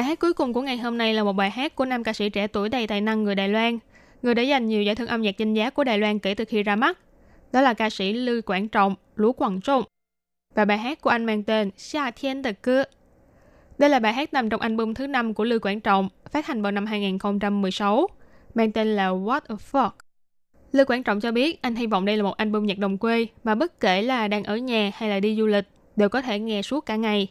Bài hát cuối cùng của ngày hôm nay là một bài hát của nam ca sĩ trẻ tuổi đầy tài năng người Đài Loan, người đã giành nhiều giải thưởng âm nhạc danh giá của Đài Loan kể từ khi ra mắt. Đó là ca sĩ Lưu Quảng Trọng, Lũ Quảng Trọng. Và bài hát của anh mang tên Xia Thiên Tờ Cơ. Đây là bài hát nằm trong album thứ 5 của Lưu Quảng Trọng, phát hành vào năm 2016, mang tên là What a Fuck. Lưu Quảng Trọng cho biết anh hy vọng đây là một album nhạc đồng quê mà bất kể là đang ở nhà hay là đi du lịch đều có thể nghe suốt cả ngày.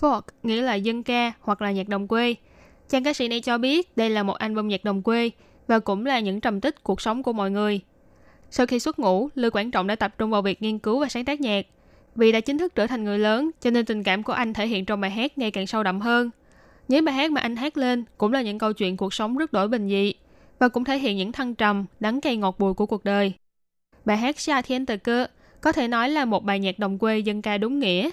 Folk nghĩa là dân ca hoặc là nhạc đồng quê. Chàng ca sĩ này cho biết đây là một album nhạc đồng quê và cũng là những trầm tích cuộc sống của mọi người. Sau khi xuất ngũ, Lưu Quảng Trọng đã tập trung vào việc nghiên cứu và sáng tác nhạc. Vì đã chính thức trở thành người lớn, cho nên tình cảm của anh thể hiện trong bài hát ngày càng sâu đậm hơn. Những bài hát mà anh hát lên cũng là những câu chuyện cuộc sống rất đổi bình dị và cũng thể hiện những thăng trầm, đắng cay ngọt bùi của cuộc đời. Bài hát Sha Thiên Tờ Cơ có thể nói là một bài nhạc đồng quê dân ca đúng nghĩa.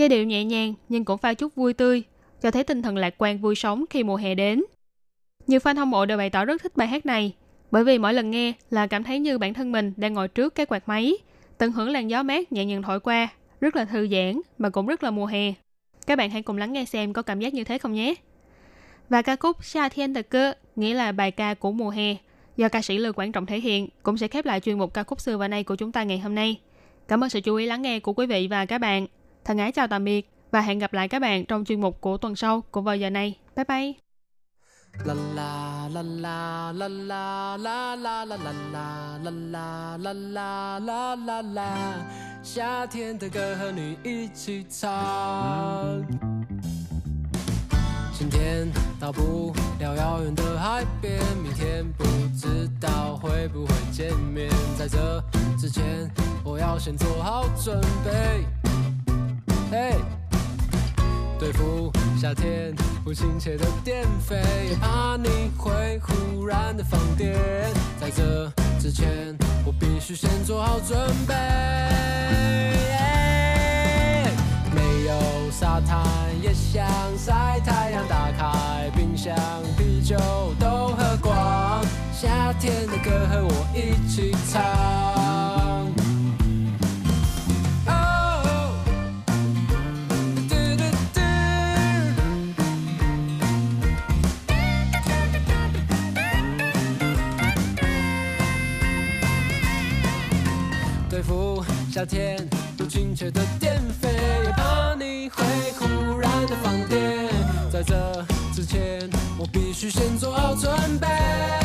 Giai điệu nhẹ nhàng nhưng cũng pha chút vui tươi, cho thấy tinh thần lạc quan vui sống khi mùa hè đến. Nhiều fan hâm mộ đều bày tỏ rất thích bài hát này, bởi vì mỗi lần nghe là cảm thấy như bản thân mình đang ngồi trước cái quạt máy, tận hưởng làn gió mát nhẹ nhàng thổi qua, rất là thư giãn mà cũng rất là mùa hè. Các bạn hãy cùng lắng nghe xem có cảm giác như thế không nhé. Và ca khúc Sha Thiên Tờ Cơ nghĩa là bài ca của mùa hè do ca sĩ Lưu Quảng Trọng thể hiện cũng sẽ khép lại chuyên mục ca khúc xưa và nay của chúng ta ngày hôm nay. Cảm ơn sự chú ý lắng nghe của quý vị và các bạn. Thân ái chào tạm biệt và hẹn gặp lại các bạn trong chuyên mục của tuần sau cũng vào giờ này. Bye bye! La la la la la la la la la la la la la la la la la la，夏天的歌和你一起唱。今天到不了遥远的海边，明天不知道会不会见面。在这之前，我要先做好准备。 嘿。对付夏天不亲切的电费，怕你会忽然的放电。在这之前，我必须先做好准备。没有沙滩也想晒太阳，打开冰箱，啤酒都喝光。夏天的歌和我一起唱。对付夏天不亲切的电费，也怕你会忽然的放电。在这之前，我必须先做好准备。